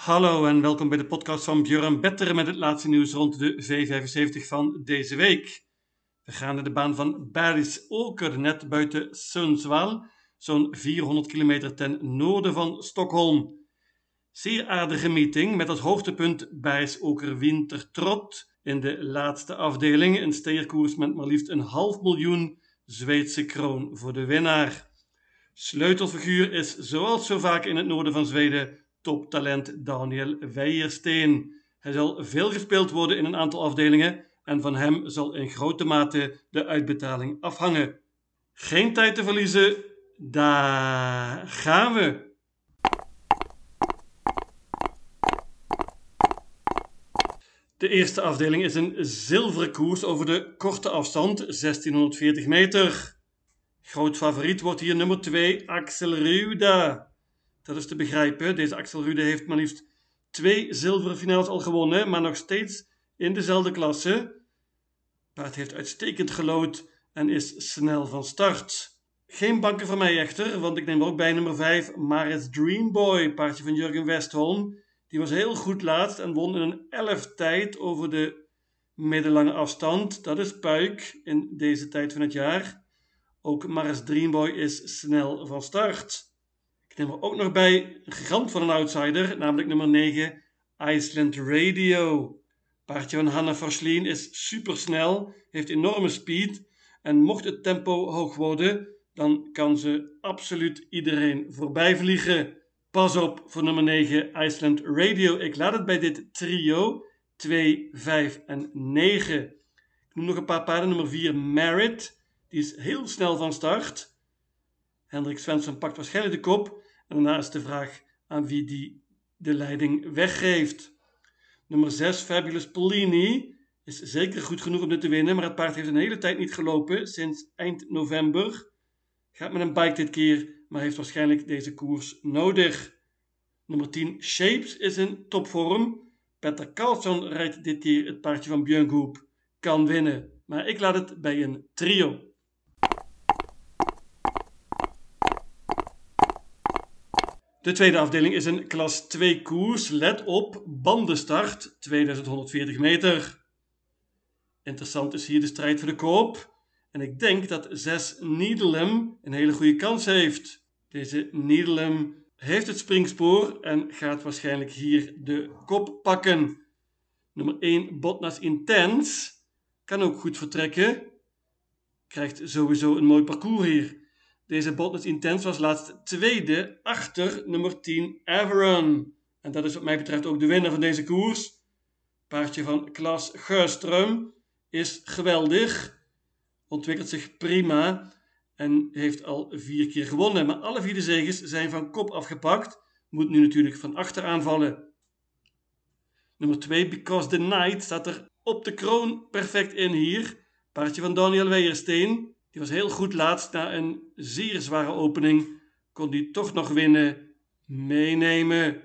Hallo en welkom bij de podcast van Björn Better met het laatste nieuws rond de V75 van deze week. We gaan naar de baan van Baris Oker, net buiten Sundsvall, zo'n 400 kilometer ten noorden van Stockholm. Zeer aardige meeting met als hoogtepunt Baris Oker Wintertrot in de laatste afdeling. Een steerkoers met maar liefst een half miljoen Zweedse kroon voor de winnaar. Sleutelfiguur is zoals zo vaak in het noorden van Zweden toptalent Daniel Weijersteen. Hij zal veel gespeeld worden in een aantal afdelingen en van hem zal in grote mate de uitbetaling afhangen. Geen tijd te verliezen, daar gaan we! De eerste afdeling is een zilveren koers over de korte afstand, 1640 meter. Groot favoriet wordt hier nummer 2, Axel Ruda. Dat is te begrijpen. Deze Axel Rude heeft maar liefst twee zilveren finales al gewonnen, maar nog steeds in dezelfde klasse. Paard heeft uitstekend gelood en is snel van start. Geen banken voor mij echter, want ik neem ook bij nummer 5 Maris Dreamboy, paardje van Jurgen Westholm. Die was heel goed laatst en won in een 11 tijd over de middellange afstand. Dat is puik in deze tijd van het jaar. Ook Maris Dreamboy is snel van start. Ik neem er ook nog bij een gigant van een outsider, namelijk nummer 9, Iceland Radio. Paardje van Hanna Verslien is supersnel, heeft enorme speed en mocht het tempo hoog worden, dan kan ze absoluut iedereen voorbij vliegen. Pas op voor nummer 9, Iceland Radio. Ik laat het bij dit trio 2, 5 en 9. Ik noem nog een paar paarden. Nummer 4, Merit. Die is heel snel van start. Hendrik Svensson pakt waarschijnlijk de kop. En daarna is de vraag aan wie die de leiding weggeeft. Nummer 6, Fabulous Polini, is zeker goed genoeg om dit te winnen, maar het paard heeft een hele tijd niet gelopen, sinds eind november. Gaat met een bike dit keer, maar heeft waarschijnlijk deze koers nodig. Nummer 10, Shapes, is in topvorm. Peter Carlson rijdt dit keer het paardje van Björn. Kan winnen, maar ik laat het bij een trio. De tweede afdeling is een klas 2 koers. Let op, bandenstart 2140 meter. Interessant is hier de strijd voor de koop. En ik denk dat 6 Needlem een hele goede kans heeft. Deze Needlem heeft het springspoor en gaat waarschijnlijk hier de kop pakken. Nummer 1 Botnas Intense kan ook goed vertrekken. Krijgt sowieso een mooi parcours hier. Deze Boldness Intense was laatst tweede achter nummer 10 Averon. En dat is wat mij betreft ook de winnaar van deze koers. Paardje van Klas Geurström is geweldig. Ontwikkelt zich prima. En heeft al vier keer gewonnen. Maar alle vier de zegens zijn van kop afgepakt. Moet nu natuurlijk van achter aanvallen. Nummer 2, Because the Night, staat er op de kroon perfect in hier. Paardje van Daniel Weijersteen. Die was heel goed laatst. Na een zeer zware opening kon die toch nog winnen. Meenemen.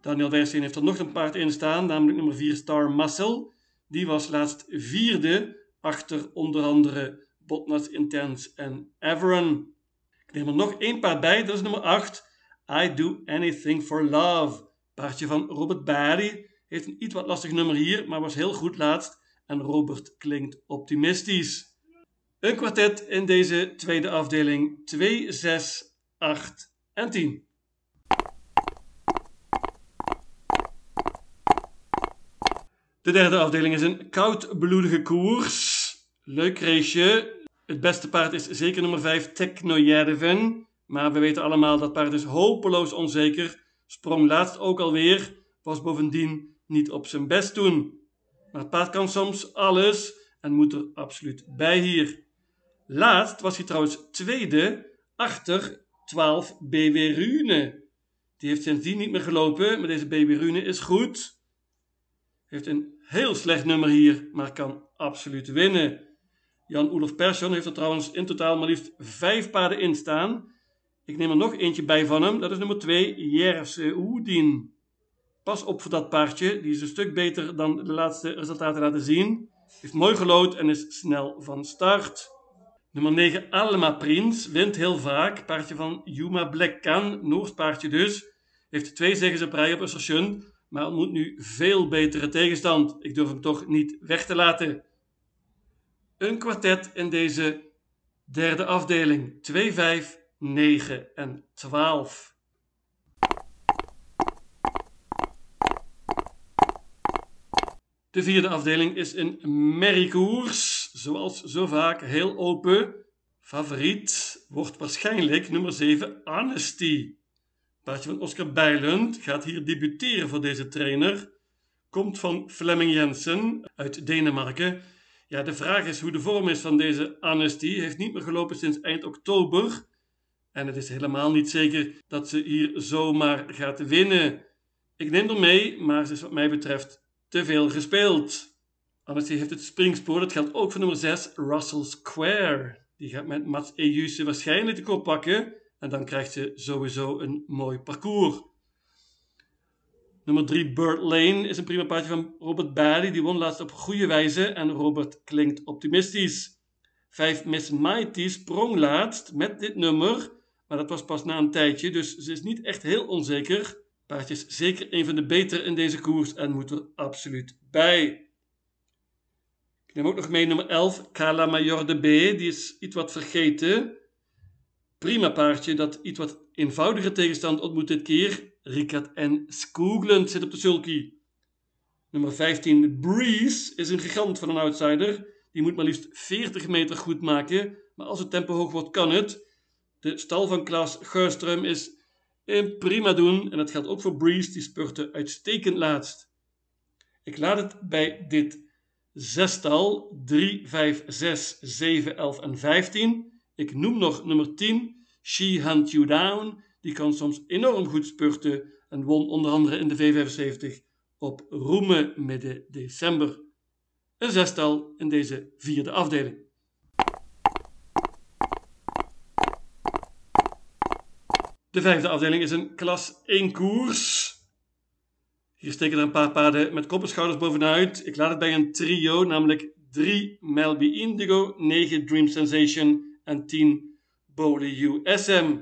Daniel Wersteen heeft er nog een paard in staan, namelijk nummer 4 Star Muscle. Die was laatst vierde achter onder andere Botnas Intense en Everon. Ik neem er nog één paard bij, dat is nummer 8. I Do Anything for Love. Paardje van Robert Barry. Heeft een iets wat lastig nummer hier, maar was heel goed laatst. En Robert klinkt optimistisch. Een kwartet in deze tweede afdeling 2, 6, 8 en 10. De derde afdeling is een koudbloedige koers. Leuk raceje. Het beste paard is zeker nummer 5, Technojerven. Maar we weten allemaal dat paard is hopeloos onzeker. Sprong laatst ook alweer. Was bovendien niet op zijn best toen. Maar het paard kan soms alles en moet er absoluut bij hier. Laatst was hij trouwens tweede achter 12 BW Rune. Die heeft sindsdien niet meer gelopen, maar deze BW Rune is goed. Heeft een heel slecht nummer hier, maar kan absoluut winnen. Jan-Olof Persson heeft er trouwens in totaal maar liefst vijf paarden in staan. Ik neem er nog eentje bij van hem, dat is nummer 2, Jerse Oedin. Pas op voor dat paardje, die is een stuk beter dan de laatste resultaten laten zien. Heeft mooi gelood en is snel van start. Nummer 9, Alma Prins, wint heel vaak. Paardje van Yuma Black Can, Noors paardje dus. Heeft twee zegens op rij op station, maar ontmoet nu veel betere tegenstand. Ik durf hem toch niet weg te laten. Een kwartet in deze derde afdeling. 2, 5, 9 en 12. De vierde afdeling is een merriekoers, zoals zo vaak heel open. Favoriet wordt waarschijnlijk nummer 7 Honesty. Paardje van Oscar Bijlund gaat hier debuteren voor deze trainer. Komt van Flemming Jensen uit Denemarken. Ja, de vraag is hoe de vorm is van deze Honesty. Heeft niet meer gelopen sinds eind oktober. En het is helemaal niet zeker dat ze hier zomaar gaat winnen. Ik neem er mee, maar ze is wat mij betreft te veel gespeeld. Honesty heeft het springspoor. Dat geldt ook voor nummer 6, Russell Square. Die gaat met Mats Ejuse waarschijnlijk de kop pakken. En dan krijgt ze sowieso een mooi parcours. Nummer 3, Bird Lane, is een prima paardje van Robert Barry. Die won laatst op goede wijze en Robert klinkt optimistisch. 5, Miss Mighty sprong laatst met dit nummer, maar dat was pas na een tijdje, dus ze is niet echt heel onzeker. Paardje is zeker een van de betere in deze koers en moet er absoluut bij. Ik neem ook nog mee nummer 11, Cala Major de B. Die is iets wat vergeten. Prima paardje dat iets wat eenvoudige tegenstand ontmoet dit keer. Ricard en Skoogland zit op de sulky. Nummer 15, Breeze, is een gigant van een outsider. Die moet maar liefst 40 meter goed maken. Maar als het tempo hoog wordt, kan het. De stal van Klaas Geurström is een prima doen. En dat geldt ook voor Breeze, die spurte uitstekend laatst. Ik laat het bij dit zestal 3, 5, 6, 7, 11 en 15. Ik noem nog nummer 10, She Hunt You Down. Die kan soms enorm goed spurten en won onder andere in de V75 op Roemen midden december. Een zestal in deze vierde afdeling. De vijfde afdeling is een klas 1 koers. Hier steken er een paar paarden met kop bovenuit. Ik laat het bij een trio, namelijk 3 Melby Indigo, 9 Dream Sensation en 10 Bowley USM.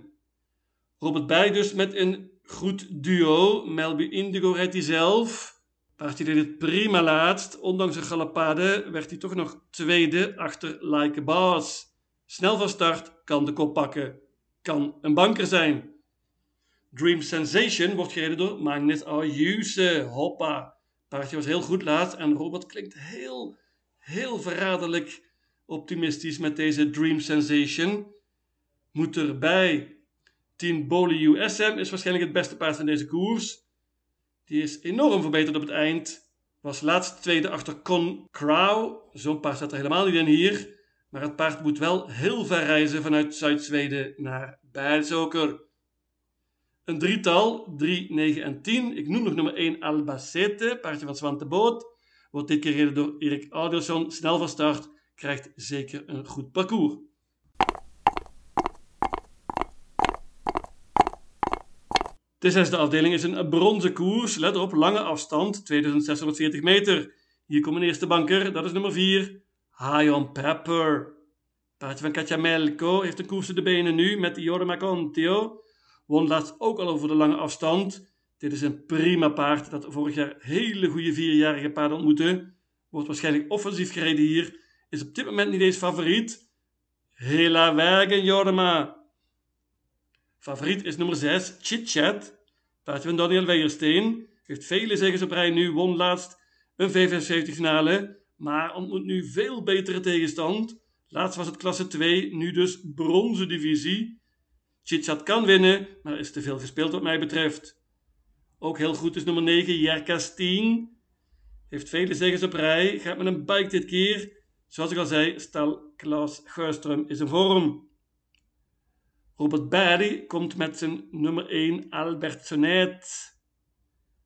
Robert Bij dus met een goed duo. Melby Indigo rijdt hij zelf. Paardje deed het prima laatst. Ondanks een galopade werd hij toch nog tweede achter Like a Boss. Snel van start, kan de kop pakken. Kan een banker zijn. Dream Sensation wordt gereden door Magnus Ayuse. Hoppa. Paardje was heel goed laatst en Robert klinkt heel, heel verraderlijk optimistisch met deze Dream Sensation. Moet erbij. 10 Boli USM is waarschijnlijk het beste paard van deze koers. Die is enorm verbeterd op het eind. Was laatst tweede achter Con Crow. Zo'n paard staat er helemaal niet in hier. Maar het paard moet wel heel ver reizen vanuit Zuid-Zweden naar Bijlzoker. Een drietal, 3, 9 en 10. Ik noem nog nummer 1 Albacete, paardje van Swante Boot. Wordt dit keer gereden door Erik Audersson. Snel van start, krijgt zeker een goed parcours. De zesde afdeling is een bronzen koers. Let op, lange afstand, 2640 meter. Hier komt een eerste banker, dat is nummer 4. High on Pepper. Paardje van Katja Melko heeft een koers in de benen nu met Jorma Contio. Won laatst ook al over de lange afstand. Dit is een prima paard dat vorig jaar hele goede vierjarige paarden ontmoette. Wordt waarschijnlijk offensief gereden hier. Is op dit moment niet eens favoriet. Hela Wagen Jorma. Favoriet is nummer 6, Chit Chat. Paardje van Daniel Weijersteen. Heeft vele zegens op rij nu. Won laatst een V75 finale. Maar ontmoet nu veel betere tegenstand. Laatst was het klasse 2, nu dus bronzen divisie. Chitchat kan winnen, maar is te veel gespeeld wat mij betreft. Ook heel goed is nummer 9, Jerkastien. Heeft vele zegens op rij, gaat met een bike dit keer. Zoals ik al zei, stel Klaas Geurström is in vorm. Robert Barry komt met zijn nummer 1 Albert Sonet.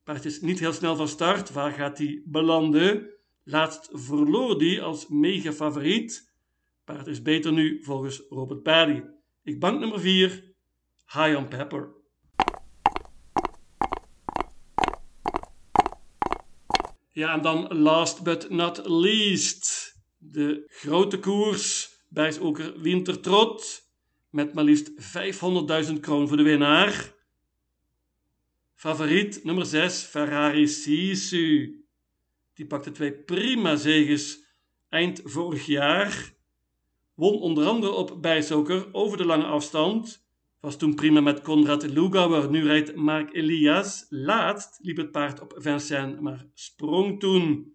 Paard is niet heel snel van start. Waar gaat hij belanden? Laatst verloor hij als mega favoriet. Paard is beter nu volgens Robert Barry. Ik bank nummer 4, High on Pepper. Ja, en dan last but not least. De grote koers, Bijsoker Wintertrot. Met maar liefst 500.000 kroon voor de winnaar. Favoriet nummer 6, Ferrari Sisu. Die pakte twee prima zeges eind vorig jaar. Won onder andere op bijsoker over de lange afstand. Was toen prima met Konrad Lugauer. Nu rijdt Mark Elias. Laatst liep het paard op Vincennes, maar sprong toen.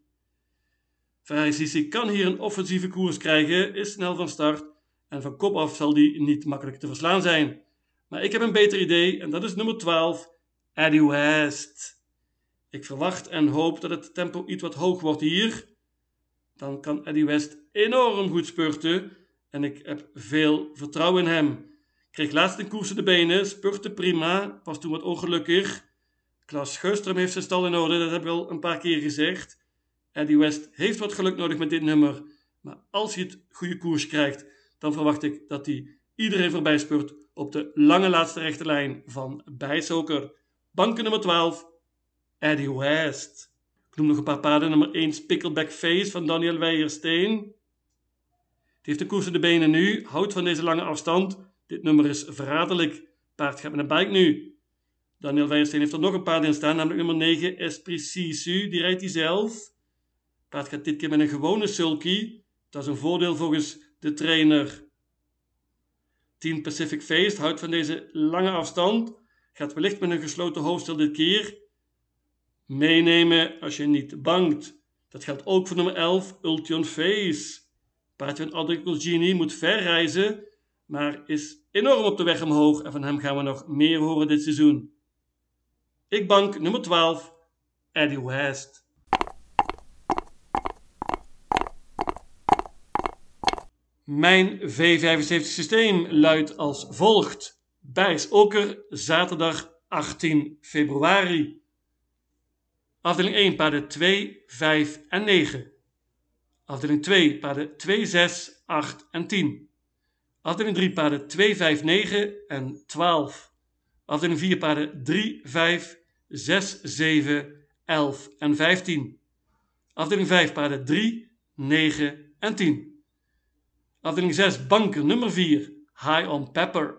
Ferrari Sisi kan hier een offensieve koers krijgen, is snel van start en van kop af zal die niet makkelijk te verslaan zijn. Maar ik heb een beter idee en dat is nummer 12, Eddie West. Ik verwacht en hoop dat het tempo iets wat hoog wordt hier. Dan kan Eddie West enorm goed spurten en ik heb veel vertrouwen in hem. Kreeg laatst een koers de benen, spurte prima, was toen wat ongelukkig. Klaas Geustrum heeft zijn stal in orde, dat heb ik al een paar keer gezegd. Eddie West heeft wat geluk nodig met dit nummer, maar als hij het goede koers krijgt, dan verwacht ik dat hij iedereen voorbij spurt op de lange laatste rechte lijn van Bijsoker. Banken nummer 12, Eddie West. Ik noem nog een paar paarden. Nummer 1, Pickleback Face van Daniel Weijersteen. Die heeft de koers in de benen nu, houdt van deze lange afstand. Dit nummer is verraderlijk. Paard gaat met een bike nu. Daniel Weijersteen heeft er nog een paard in staan, namelijk nummer 9, Esprit Sisu. Die rijdt hij zelf. Paard gaat dit keer met een gewone sulky. Dat is een voordeel volgens de trainer. Team Pacific Feest houdt van deze lange afstand. Gaat wellicht met een gesloten hoofdstel dit keer. Meenemen als je niet bangt. Dat geldt ook voor nummer 11, Ultion Face. Paardje van Adric Genie moet ver reizen, maar is enorm op de weg omhoog en van hem gaan we nog meer horen dit seizoen. Ik bank nummer 12, Eddie West. Mijn V75 systeem luidt als volgt. Bijsoker, zaterdag 18 februari. Afdeling 1, paarden 2, 5 en 9. Afdeling 2, paarden 2, 6, 8 en 10. Afdeling 3, paarden 2, 5, 9 en 12. Afdeling 4, paarden 3, 5, 6, 7, 11 en 15. Afdeling 5, paarden 3, 9 en 10. Afdeling 6, banken nummer 4, High on Pepper.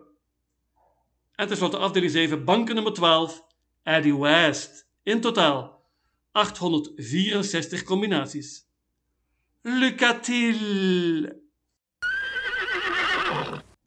En tenslotte afdeling 7, banken nummer 12, Eddie West. In totaal 864 combinaties. Lycka till!